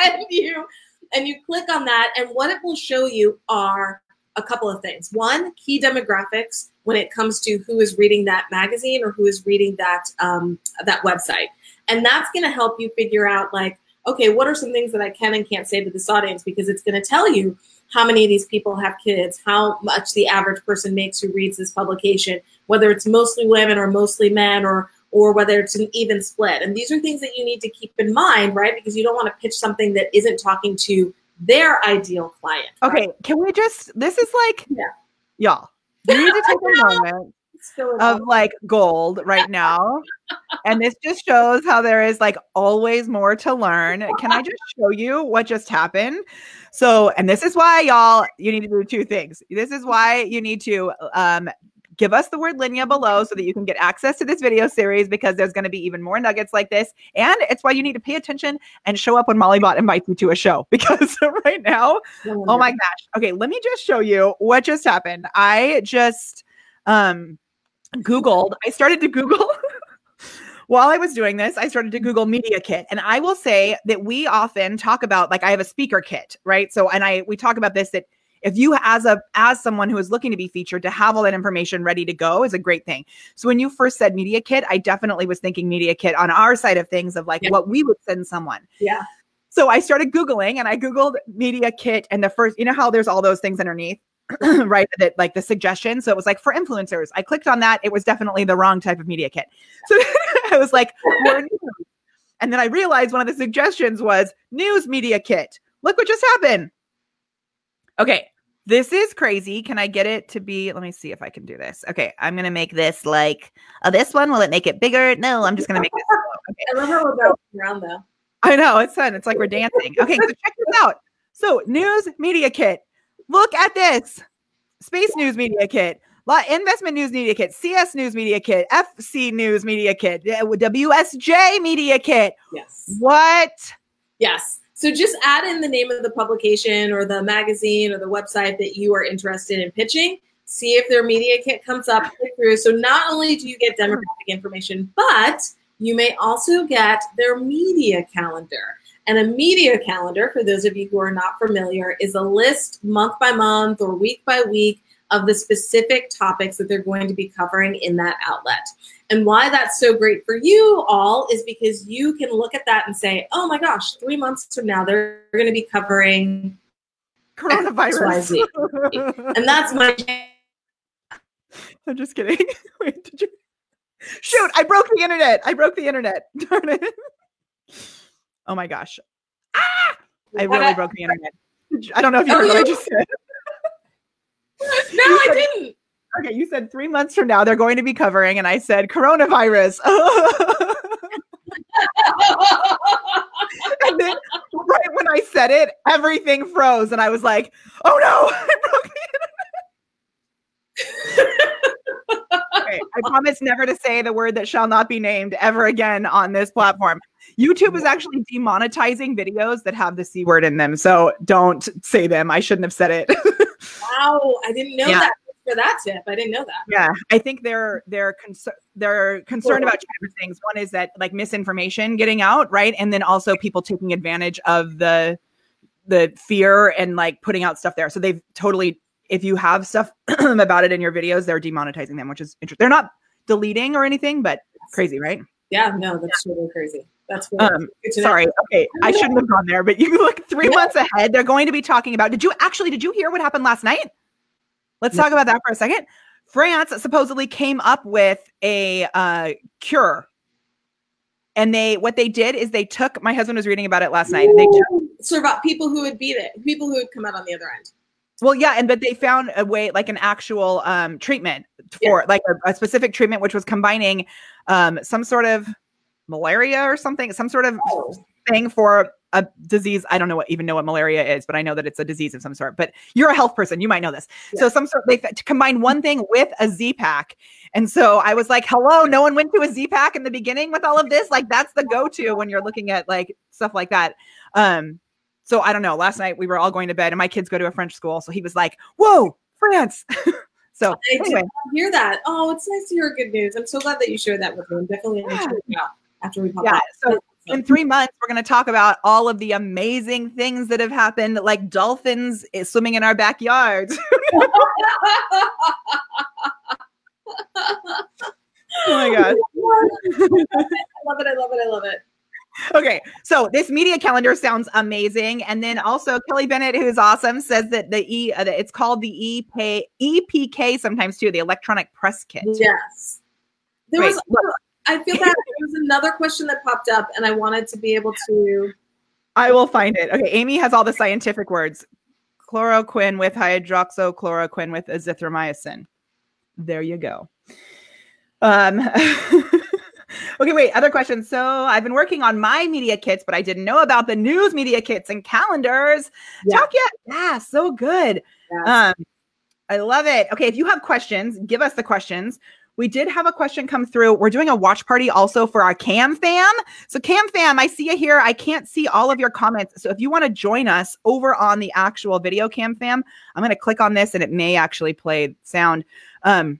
and you and you click on that and what it will show you are a couple of things. One key demographics when it comes to who is reading that magazine or who is reading that um, that website. And that's going to help you figure out like okay what are some things that i can and can't say to this audience? Because it's going to tell you how many of these people have kids how much the average person makes who reads this publication whether it's mostly women or mostly men or or whether it's an even split. And these are things that you need to keep in mind, right? Because you don't want to pitch something that isn't talking to their ideal client. right? Okay, can we just? This is like, Yeah. y'all. You need to take a *laughs* moment of like gold right now, and this just shows how there is like always more to learn. Can I just show you what just happened? So, and this is why y'all you need to do two things. This is why you need to um give us the word Lynya below so that you can get access to this video series because there's going to be even more nuggets like this. And it's why you need to pay attention and show up when Mollybot invites you to a show *laughs* because right now Oh my gosh. Okay, let me just show you what just happened. I just um Googled, I started to Google *laughs* while I was doing this, I started to Google media kit. And I will say that we often talk about like I have a speaker kit, right? So and I we talk about this that if you as a as someone who is looking to be featured to have all that information ready to go is a great thing. So when you first said media kit, I definitely was thinking media kit on our side of things of like Yeah. what we would send someone. Yeah. So I started Googling and I Googled media kit and the first, you know how there's all those things underneath, *clears throat* right? That like the suggestion. So it was like for influencers. I clicked on that. It was definitely the wrong type of media kit. So *laughs* I was like, and then I realized one of the suggestions was news media kit. Look what just happened. Okay. This is crazy. Can I get it to be? Let me see if I can do this. Okay. I'm going to make this like uh, this one. Will it make it bigger? No, I'm just going to make this. *laughs* Okay. I love how we're bouncing around though. I know it's fun. It's like we're dancing. Okay, so check this out. So news media kit. Look at this. Space news media kit. Lot investment news media kit. CS news media kit. FC news media kit. WSJ media kit. Yes. What? Yes. So just add in the name of the publication or the magazine or the website that you are interested in pitching. See if their media kit comes up, through. So not only do you get demographic information, but you may also get their media calendar. And a media calendar, for those of you who are not familiar, is a list month by month or week by week of the specific topics that they're going to be covering in that outlet. And why that's so great for you all is because you can look at that and say, oh my gosh, three months from now, they're going to be covering, Coronavirus. and that's my. *laughs* I'm just kidding. *laughs* Wait, did you? Shoot! I broke the internet. I broke the internet. *laughs* Darn it. Oh my gosh. Ah! I really broke the internet. I don't know if you Oh, heard what I just said. No, I didn't. Okay, you said three months from now they're going to be covering, and I said coronavirus. and then right when I said it, everything froze, and I was like, "Oh no!" *laughs* I broke the internet. okay, I promise never to say the word that shall not be named ever again on this platform. YouTube is actually demonetizing videos that have the C word in them. So don't say them. I shouldn't have said it. *laughs* wow, I didn't know yeah. that for that tip. I didn't know that. Yeah, I think they're they're concerned they're concerned about two things. One is that like misinformation getting out, right? And then also people taking advantage of the the fear and like putting out stuff there. So they've totally if you have stuff *clears throat* about it in your videos, they're demonetizing them, which is interesting. They're not deleting or anything, but crazy, right? Yeah, no, that's yeah. totally crazy. That's um, sorry. Okay, I shouldn't have gone there, but you look three yeah. months ahead. They're going to be talking about. Did you actually? Did you hear what happened last night? Let's talk about that for a second. France supposedly came up with a uh, cure, and they what they did is they took. My husband was reading about it last night. They took, survived people who would beat it, people who would come out on the other end. Well, yeah, and but they found a way, like an actual um, treatment for, yeah. like a, a, specific treatment, which was combining um, some sort of malaria or something, some sort of oh. thing for a disease. I don't know what even know what malaria is, but I know that it's a disease of some sort. But you're a health person, you might know this. Yeah. So some sort they to combine one thing with a Z pack. And so I was like, hello, no one went to a Z pack in the beginning with all of this. Like that's the go-to when you're looking at like stuff like that. Um, so I don't know. Last night we were all going to bed and my kids go to a French school. So he was like, Whoa, France. *laughs* so I anyway. hear that. Oh, it's nice to hear good news. I'm so glad that you shared that with me. I'm definitely going to check it out after we pop yeah, So in three months, we're going to talk about all of the amazing things that have happened, like dolphins eh, swimming in our backyard. *laughs* oh my god! I love it! I love it! I love it! Okay, so this media calendar sounds amazing, and then also Kelly Bennett, who's awesome, says that the E, uh, it's called the EP, EPK sometimes too, the electronic press kit. Yes, there Wait, was. Look, I feel that another question that popped up, and I wanted to be able to. I will find it. Okay, Amy has all the scientific words: chloroquine with hydroxychloroquine with azithromycin. There you go. Um. *laughs* okay, wait. Other questions. So I've been working on my media kits, but I didn't know about the news media kits and calendars. Yeah. Talk yet? Yeah, so good. Yeah. Um, I love it. Okay, if you have questions, give us the questions. We did have a question come through. We're doing a watch party also for our Glam Fam. So, Glam Fam, I see you here. I can't see all of your comments. So, if you want to join us over on the actual video Glam Fam, I'm going to click on this and it may actually play sound. Um,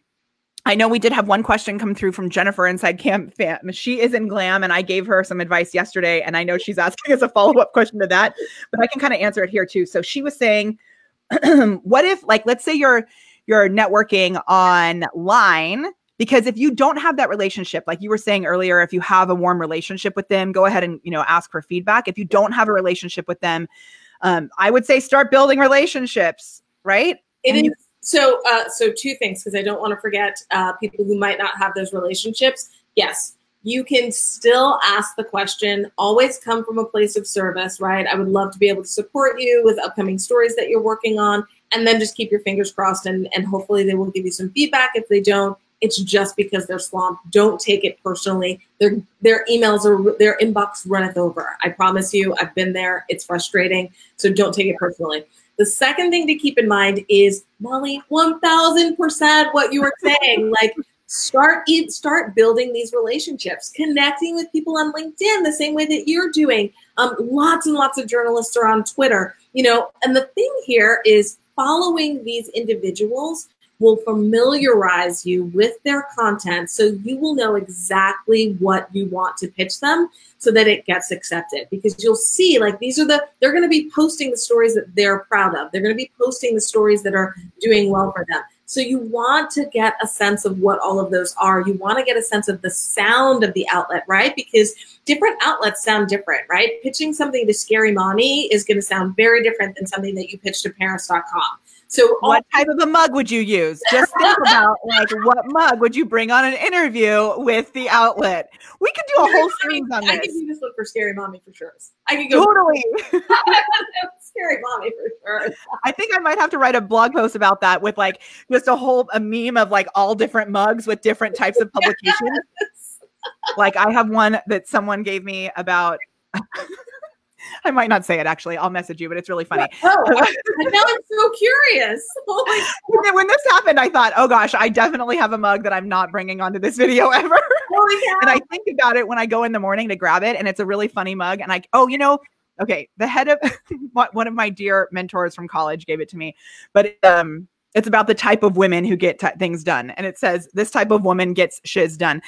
I know we did have one question come through from Jennifer inside Glam Fam. She is in glam, and I gave her some advice yesterday, and I know she's asking us a follow up question to that, but I can kind of answer it here too. So she was saying, *clears throat* what if, like, let's say you're you're networking online because if you don't have that relationship like you were saying earlier if you have a warm relationship with them go ahead and you know ask for feedback. If you don't have a relationship with them um, i would say start building relationships right? It and is. So uh, so two things because i don't want to forget uh, people who might not have those relationships. Yes you can still ask the question always come from a place of service right? I would love to be able to support you with upcoming stories that you're working on and then just keep your fingers crossed and, and hopefully they will give you some feedback. If they don't it's just because they're swamped. Don't take it personally. Their their emails are their inbox runneth over. I promise you, I've been there. It's frustrating. So don't take it personally. The second thing to keep in mind is Molly, one thousand percent what you were *laughs* saying. like start start building these relationships, connecting with people on LinkedIn the same way that you're doing. Um, lots and lots of journalists are on Twitter. You know, and the thing here is following these individuals will familiarize you with their content so you will know exactly what you want to pitch them so that it gets accepted. Because you'll see like these are the they're going to be posting the stories that they're proud of. They're going to be posting the stories that are doing well for them. So you want to get a sense of what all of those are. You want to get a sense of the sound of the outlet right? Because different outlets sound different right? Pitching something to scary mommy is going to sound very different than something that you pitch to parents.com so, what type of a mug would you use? Just think *laughs* about like what mug would you bring on an interview with the outlet? We could do a whole series on this. I could do this look for scary mommy for sure. I could go totally *laughs* scary mommy for sure. I think I might have to write a blog post about that with like just a whole a meme of like all different mugs with different types of *laughs* publications. Yes. like I have one that someone gave me about I might not say it actually. I'll message you, but it's really funny. *laughs* Oh, *laughs* now I'm so curious. *laughs* Oh when this happened, I thought, oh gosh, I definitely have a mug that I'm not bringing onto this video ever. Oh yeah. and I think about it when I go in the morning to grab it, and it's a really funny mug. And I, oh, you know, okay, the head of one of my dear mentors from college gave it to me, but um, it's about the type of women who get t- things done, and it says this type of woman gets shiz done,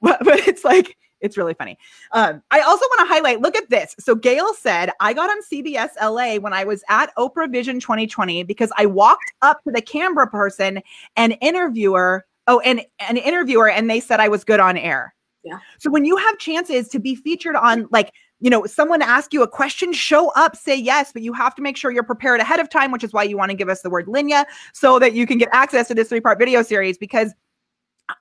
but, but it's like it's really funny. Um, I also want to highlight look at this. So, Gail said, I got on CBS LA when I was at Oprah Vision 2020 because I walked up to the camera person and interviewer. Oh, and an interviewer, and they said I was good on air. Yeah. So, when you have chances to be featured on, like, you know, someone ask you a question, show up, say yes, but you have to make sure you're prepared ahead of time, which is why you want to give us the word Lynya so that you can get access to this three part video series because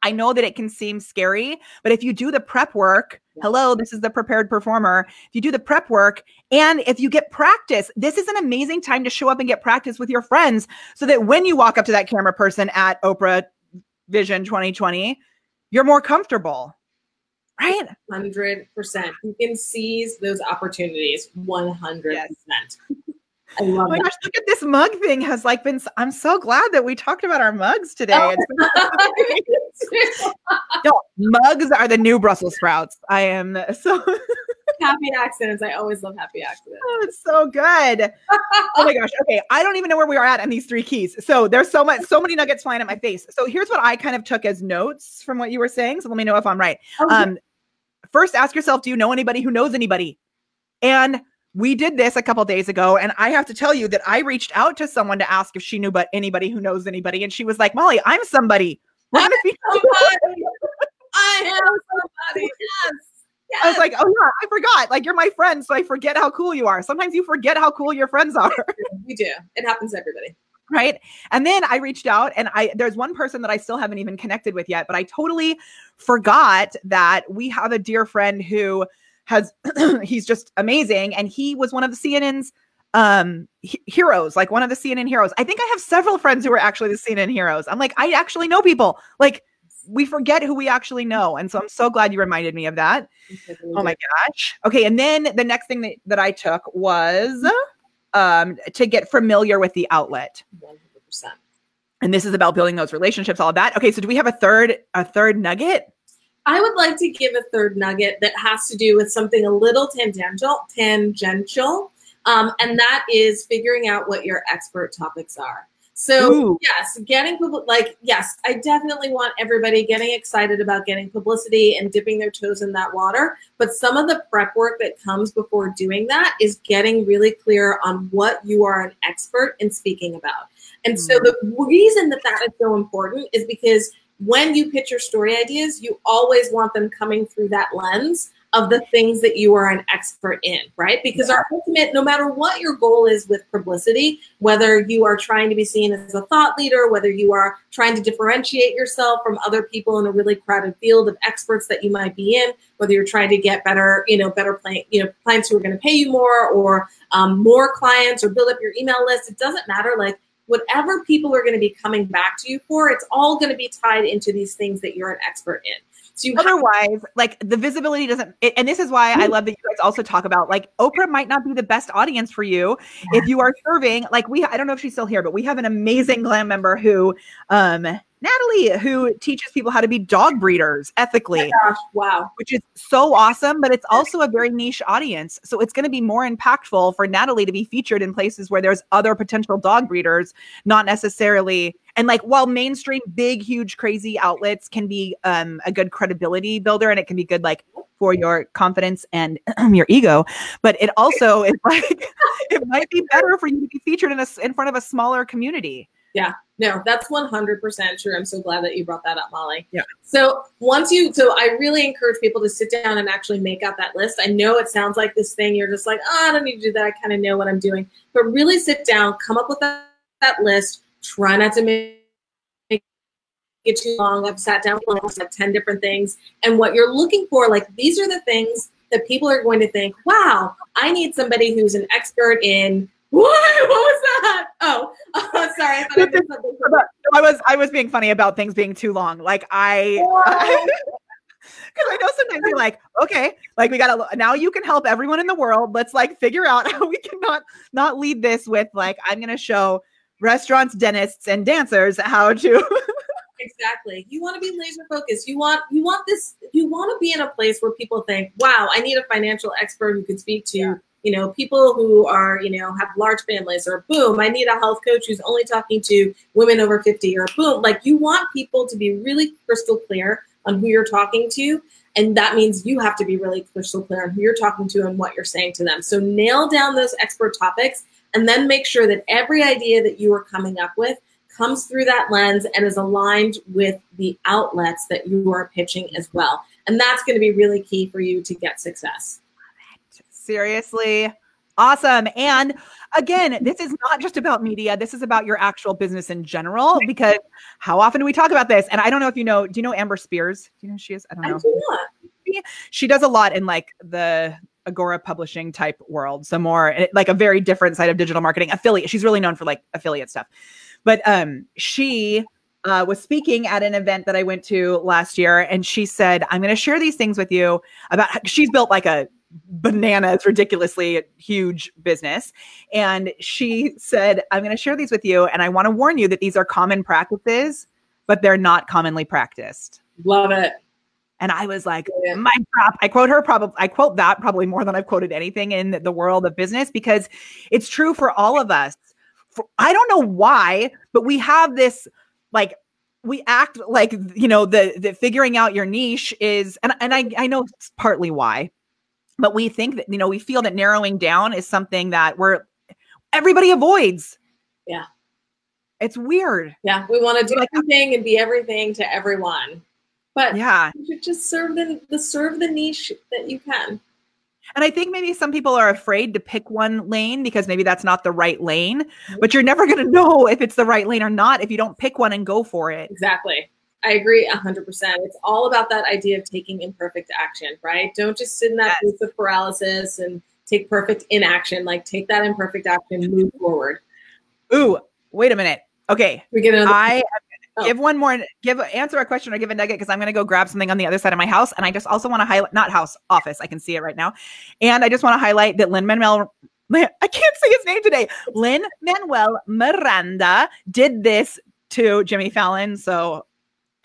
I know that it can seem scary, but if you do the prep work, hello, this is the prepared performer. If you do the prep work and if you get practice, this is an amazing time to show up and get practice with your friends so that when you walk up to that camera person at Oprah Vision 2020, you're more comfortable. Right? 100%. You can seize those opportunities 100%. Yes. I love oh my that. gosh, look at this mug thing has like been I'm so glad that we talked about our mugs today. Oh. no, *laughs* mugs are the new Brussels sprouts. I am so *laughs* happy accidents. I always love happy accidents. Oh, it's so good. oh my gosh. Okay. I don't even know where we are at in these three keys. So there's so much, so many nuggets flying at my face. So here's what I kind of took as notes from what you were saying. So let me know if I'm right. Okay. Oh, um, first ask yourself, do you know anybody who knows anybody? And we did this a couple days ago and i have to tell you that i reached out to someone to ask if she knew but anybody who knows anybody and she was like molly i'm somebody. *laughs* We're gonna be *laughs* i am somebody. Yes. yes i was like oh yeah i forgot. Like you're my friend so i forget how cool you are. Sometimes you forget how cool your friends are. *laughs* We do. It happens to everybody. Right? And then i reached out and i there's one person that i still haven't even connected with yet but i totally forgot that we have a dear friend who has *clears throat* he's just amazing and he was one of the CNN's um he- heroes like one of the CNN heroes. I think I have several friends who are actually the CNN heroes. I'm like I actually know people. Like we forget who we actually know. And so I'm so glad you reminded me of that. Oh my gosh. Okay, and then the next thing that, that I took was um to get familiar with the outlet. 100%. And this is about building those relationships all of that. Okay, so do we have a third a third nugget? I would like to give a third nugget that has to do with something a little tangential, tangential, um, and that is figuring out what your expert topics are. So Ooh. yes, getting people like yes, I definitely want everybody getting excited about getting publicity and dipping their toes in that water. But some of the prep work that comes before doing that is getting really clear on what you are an expert in speaking about. And so hmm. the reason that that is so important is because when you pitch your story ideas, you always want them coming through that lens of the things that you are an expert in, right? Because our ultimate, no matter what your goal is with publicity, whether you are trying to be seen as a thought leader, whether you are trying to differentiate yourself from other people in a really crowded field of experts that you might be in, whether you're trying to get better, you know, better play, you know, clients who are going to pay you more or um, more clients or build up your email list, it doesn't matter. Like whatever people are going to be coming back to you for, it's all going to be tied into these things that you're an expert in. So otherwise, have- like the visibility doesn't, it, and this is why I love that you guys also talk about like Oprah might not be the best audience for you yeah. if you are serving. Like we, I don't know if she's still here, but we have an amazing glam member who, um, Natalie, who teaches people how to be dog breeders ethically. Oh gosh, wow. Which is so awesome, but it's also a very niche audience. So it's going to be more impactful for Natalie to be featured in places where there's other potential dog breeders, not necessarily. And like while mainstream, big, huge, crazy outlets can be um, a good credibility builder and it can be good like for your confidence and *clears throat* your ego, but it also is *laughs* like it might be better for you to be featured in a in front of a smaller community. Yeah, no, that's 100% true. I'm so glad that you brought that up, Molly. Yeah. So, once you, so I really encourage people to sit down and actually make out that list. I know it sounds like this thing, you're just like, oh, I don't need to do that. I kind of know what I'm doing. But really sit down, come up with that, that list, try not to make it too long. I've sat down with like 10 different things. And what you're looking for, like, these are the things that people are going to think, wow, I need somebody who's an expert in what? *laughs* What was that? Oh, *laughs* oh sorry. I, I, I, was I was being funny about things being too long. Like I, *laughs* Because I know sometimes you're like, okay, like we gotta now you can help everyone in the world. Let's like figure out how we can not not lead this with like I'm gonna show restaurants, dentists, and dancers how to exactly you want to be laser focused you want you want this you want to be in a place where people think wow i need a financial expert who can speak to yeah. You know people who are you know have large families or boom i need a health coach who's only talking to women over 50 or boom like you want people to be really crystal clear on who you're talking to and that means you have to be really crystal clear on who you're talking to and what you're saying to them so nail down those expert topics and then make sure that every idea that you are coming up with comes through that lens and is aligned with the outlets that you are pitching as well. And that's going to be really key for you to get success. Seriously. Awesome. And again, this is not just about media. This is about your actual business in general because how often do we talk about this? And I don't know if you know, do you know Amber Spears? Do you know who she is? I don't know. I do not. She does a lot in like the Agora publishing type world. So more eh, like a very different side of digital marketing affiliate. She's really known for like affiliate stuff. But um, she uh, was speaking at an event that I went to last year, and she said, "I'm going to share these things with you about." She's built like a bananas, ridiculously huge business, and she said, "I'm going to share these with you, and I want to warn you that these are common practices, but they're not commonly practiced." Love it. And I was like, yeah. my crap. I quote her probably, I quote that probably more than I've quoted anything in the world of business because it's true for all of us for, I don't know why, but we have this like we act like you know the the figuring out your niche is and and I I know it's partly why, but we think that you know we feel that narrowing down is something that we're everybody avoids. Yeah. It's weird. Yeah, we want to do like, everything and be everything to everyone. But yeah, you should just serve the, the serve the niche that you can. And I think maybe some people are afraid to pick one lane because maybe that's not the right lane, mm-hmm. but you're never going *laughs* to know if it's the right lane or not if you don't pick one and go for it. Exactly. I agree 100%. It's all about that idea of taking imperfect action, right? Don't just sit in that yes. of paralysis and take perfect inaction. Like take that imperfect action, move forward. Ooh, wait a minute. Okay. We get I Oh. Give one more, give answer a question or give a nugget because I'm going to go grab something on the other side of my house. And I just also want to highlight, not house, office. I can see it right now. And I just want to highlight that Lin Manuel, *laughs* I can't say his name today. Lin Manuel Miranda did this to Jimmy Fallon. So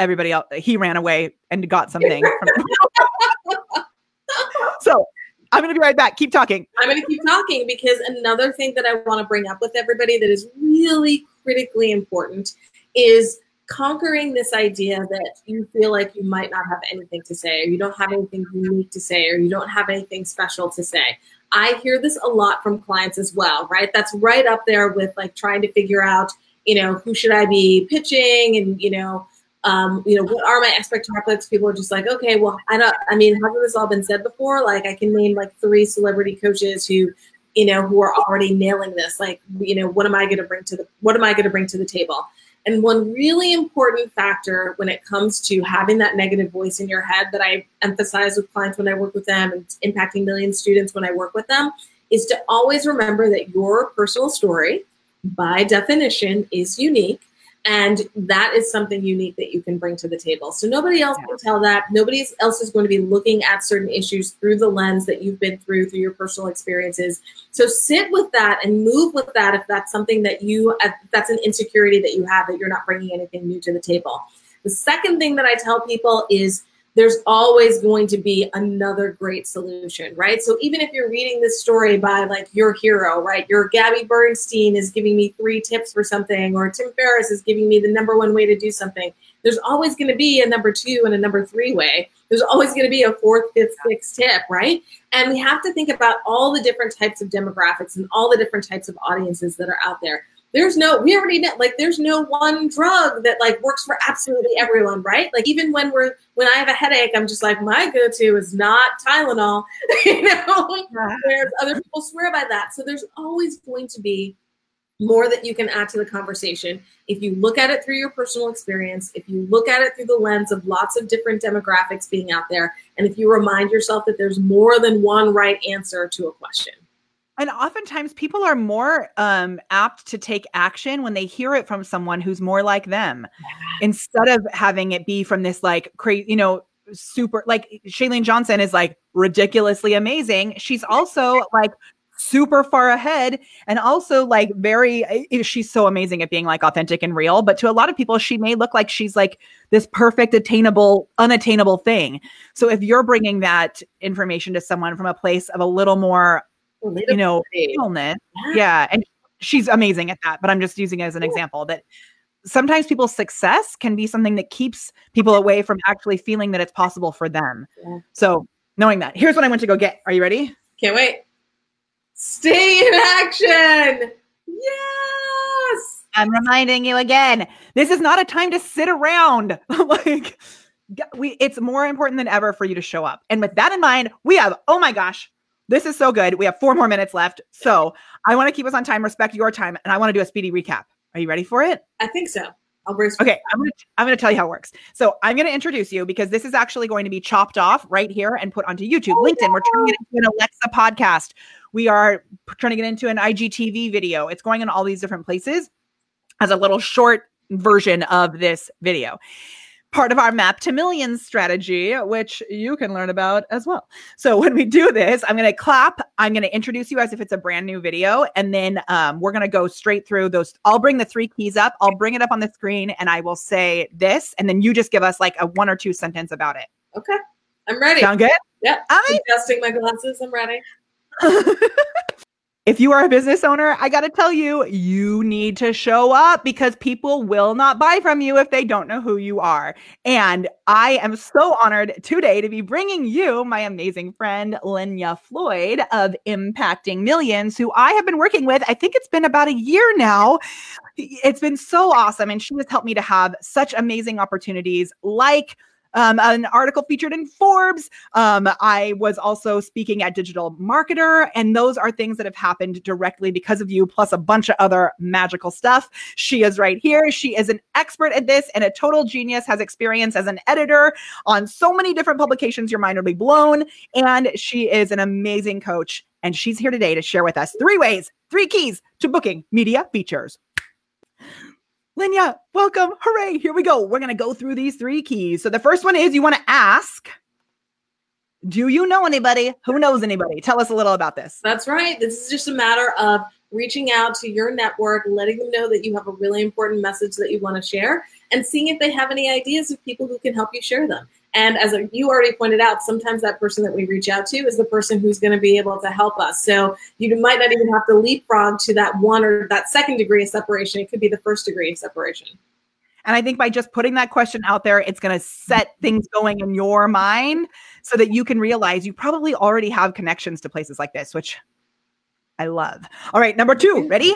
everybody else, he ran away and got *laughs* something. *laughs* so I'm going to be right back. Keep talking. I'm going to keep talking because another thing that I want to bring up with everybody that is really critically important is conquering this idea that you feel like you might not have anything to say, or you don't have anything unique to say, or you don't have anything special to say. I hear this a lot from clients as well, right? That's right up there with like trying to figure out, you know, who should I be pitching and, you know, um, you know, what are my expert? People are just like, okay, well, I don't, I mean, hasn't this all been said before? Like I can name like three celebrity coaches who, you know, who are already nailing this. Like, you know, what am I going to bring to the, what am I going to bring to the table? And one really important factor when it comes to having that negative voice in your head that I emphasize with clients when I work with them and impacting million students when I work with them is to always remember that your personal story, by definition, is unique and that is something unique that you can bring to the table. So nobody else can tell that. Nobody else is going to be looking at certain issues through the lens that you've been through, through your personal experiences. So sit with that and move with that if that's something that you, that's an insecurity that you have, that you're not bringing anything new to the table. The second thing that I tell people is there's always going to be another great solution, right? So even if you're reading this story by like your hero, right? Your Gabby Bernstein is giving me three tips for something, or Tim Ferriss is giving me the number one way to do something. There's always going to be a number two and a number three way. There's always going to be a fourth, fifth, sixth tip, right? And we have to think about all the different types of demographics and all the different types of audiences that are out there there's no we already know like there's no one drug that like works for absolutely everyone right? Like even when we're when i have a headache i'm just like my go-to is not tylenol *laughs* you know? Whereas other people swear by that. So there's always going to be more that you can add to the conversation. If you look at it through your personal experience if you look at it through the lens of lots of different demographics being out there and if you remind yourself that there's more than one right answer to a question and oftentimes people are more um, apt to take action when they hear it from someone who's more like them instead of having it be from this like crazy, you know, super like Shailene Johnson is like ridiculously amazing. She's also like super far ahead and also like very eh, she's so amazing at being like authentic and real but to a lot of people she may look like she's like this perfect attainable unattainable thing. So if you're bringing that information to someone from a place of a little more you know realness, yeah. and she's amazing at that but i'm just using it as an example that sometimes people's success can be something that keeps people away from actually feeling that it's possible for them yeah. so knowing that here's what i went to go get are you ready can't wait Stay in action. Yes. I'm reminding you again. This is not a time to sit around. *laughs* like we it's more important than ever for you to show up. And with that in mind, we have oh my gosh, this is so good. We have 4 more minutes left. So, I want to keep us on time, respect your time, and I want to do a speedy recap. Are you ready for it? I think so. I'll Okay, I'm gonna I'm gonna tell you how it works. So I'm gonna introduce you because this is actually going to be chopped off right here and put onto YouTube, oh, LinkedIn. We're turning it into an Alexa podcast. We are turning it into an IGTV video. It's going in all these different places as a little short version of this video part of our map to millions strategy, which you can learn about as well. So *laughs* when we do this, I'm going to clap. I'm going to introduce you as if it's a brand new video. And then um, we're going to go straight through those. I'll bring the three keys up. I'll bring it up on the screen and I will say this. And then you just give us like a one or two sentence about it. Okay. I'm ready. Sound good? Yeah. I'm adjusting my glasses. I'm ready. *laughs* if you are a business owner, I got to tell you, you need to show up because people will not buy from you if they don't know who you are. And I am so honored today to be bringing you my amazing friend, Lynya Floyd of Impacting Millions, who I have been working with. I think it's been about a year now. It's been so awesome. And she has helped me to have such amazing opportunities like um, an article featured in Forbes. Um, I was also speaking at Digital Marketer, and those are things that have happened directly because of you, plus a bunch of other magical stuff. She is right here. She is an expert at this and a total genius, has experience as an editor on so many different publications. Your mind will be blown. And she is an amazing coach. And she's here today to share with us three ways, three keys to booking media features. Lynya, welcome. Hooray. Here we go. We're going to go through these three keys. So the first one is you want to ask, do you know anybody who knows anybody? Tell us a little about this. That's right. This is just a matter of reaching out to your network, letting them know that you have a really important message that you want to share, and seeing if they have any ideas of people who can help you share them. And as you already pointed out, sometimes that person that we reach out to is the person who's going to be able to help us. So you might not even have to leapfrog to that one or that second degree of separation. It could be the first degree of separation. And I think by just putting that question out there, it's going to set things going in your mind so that you can realize you probably already have connections to places like this, which I love. All right, number two, ready?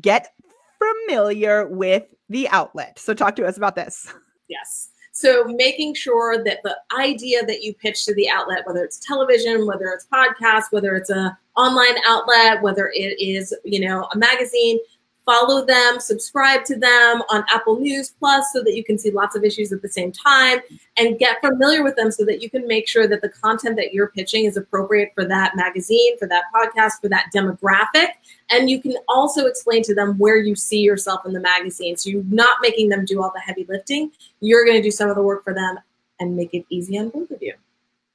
Get familiar with the outlet. So talk to us about this. Yes. So making sure that the idea that you pitch to the outlet, whether it's television, whether it's podcast, whether it's a online outlet, whether it is, you know, a magazine, follow them, subscribe to them on Apple News Plus so that you can see lots of issues at the same time and get familiar with them so that you can make sure that the content that you're pitching is appropriate for that magazine, for that podcast, for that demographic. And you can also explain to them where you see yourself in the magazine. So you're not making them do all the heavy lifting. You're going to do some of the work for them and make it easy on both of you.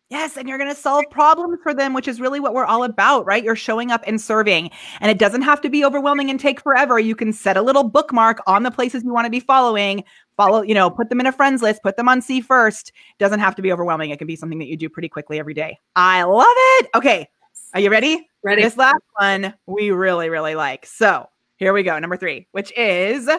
Yes, and you're going to solve problems for them, which is really what we're all about, right? You're showing up and serving. And it doesn't have to be overwhelming and take forever. You can set a little bookmark on the places you want to be following, follow, you know, put them in a friends list, put them on see first. It doesn't have to be overwhelming. It can be something that you do pretty quickly every day. I love it. Okay. Are you ready? Ready. This last one we really, really like. So here we go. Number three, which is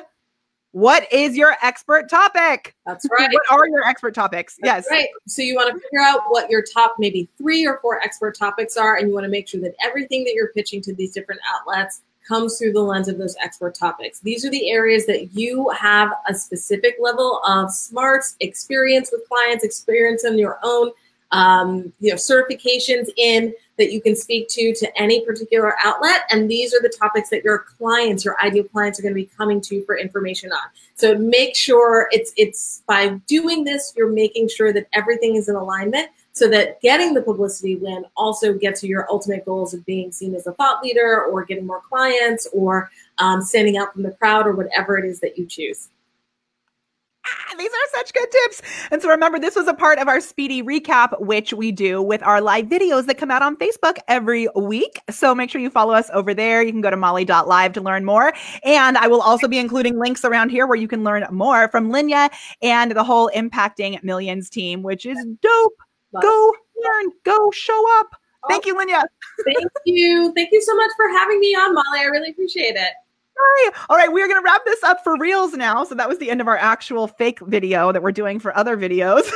what is your expert topic? That's right. what are your expert topics? That's yes. Right. So you want to figure out what your top maybe three or four expert topics are, and you want to make sure that everything that you're pitching to these different outlets comes through the lens of those expert topics. These are the areas that you have a specific level of smarts, experience with clients, experience on your own um, you know, certifications in that you can speak to to any particular outlet. And these are the topics that your clients, your ideal clients, are going to be coming to for information on. So make sure it's it's by doing this, you're making sure that everything is in alignment so that getting the publicity win also gets you your ultimate goals of being seen as a thought leader or getting more clients or um, standing out from the crowd or whatever it is that you choose. *laughs* These are such good tips. And so remember, this was a part of our speedy recap, which we do with our live videos that come out on Facebook every week. So make sure you follow us over there. You can go to molly.live to learn more. And I will also be including links around here where you can learn more from Lynya and the whole Impacting Millions team, which is dope. Go learn, go show up. Thank you, Lynya. Thank you. Thank you so much for having me on, Molly. I really appreciate it. Hi. All right, we are going to wrap this up for reals now. So that was the end of our actual fake video that we're doing for other videos. *laughs*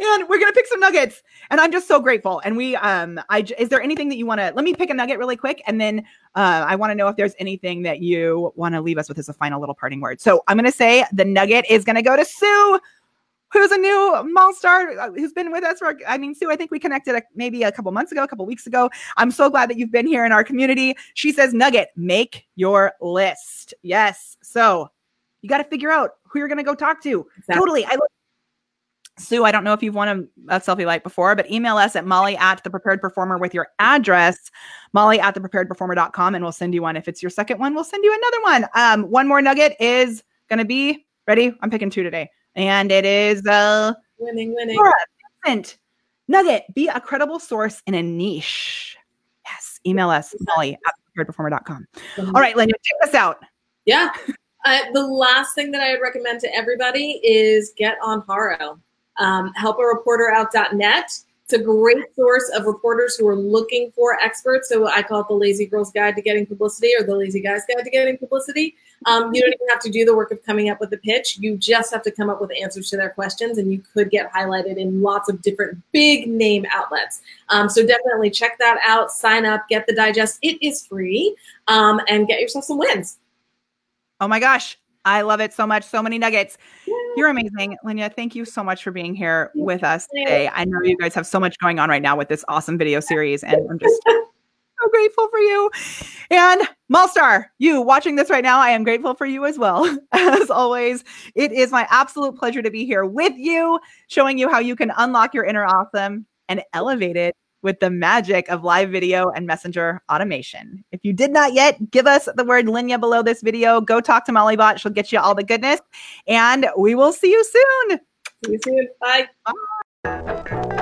and we're going to pick some nuggets. And I'm just so grateful. And we, um, I, is there anything that you want to, let me pick a nugget really quick. And then uh, I want to know if there's anything that you want to leave us with as a final little parting word. So I'm going to say the nugget is going to go to Sue who's a new mall star uh, who's been with us for i mean sue i think we connected a, maybe a couple months ago a couple weeks ago i'm so glad that you've been here in our community she says nugget make your list yes so you got to figure out who you're going to go talk to exactly. totally i Sue, I don't know if you've won a, a selfie light before, but email us at molly at the prepared performer with your address, molly at the prepared performer.com, and we'll send you one. If it's your second one, we'll send you another one. Um, one more nugget is going to be ready. I'm picking two today and it is a winning, winning. Vincent, Nugget, be a credible source in a niche. Yes, email us, Molly at preparedperformer.com. Mm-hmm. All right, Lynn, take us out. Yeah. Uh, the last thing that I would recommend to everybody is get on HARO. Um, helpareporterout.net it's a great source of reporters who are looking for experts. So I call it the Lazy Girl's Guide to Getting Publicity or the Lazy Guy's Guide to Getting Publicity. Um, you don't even have to do the work of coming up with a pitch. You just have to come up with answers to their questions, and you could get highlighted in lots of different big name outlets. Um, so definitely check that out. Sign up, get the digest. It is free, um, and get yourself some wins. Oh my gosh, I love it so much. So many nuggets. You're amazing, Lynya. Thank you so much for being here with us today. I know you guys have so much going on right now with this awesome video series, and I'm just *laughs* so grateful for you. And Malstar, you watching this right now, I am grateful for you as well. *laughs* As always, it is my absolute pleasure to be here with you, showing you how you can unlock your inner awesome and elevate it with the magic of live video and messenger automation. If you did not yet, give us the word Lynya below this video. Go talk to Mollybot. She'll get you all the goodness. And we will see you soon. See you soon. Bye. Bye.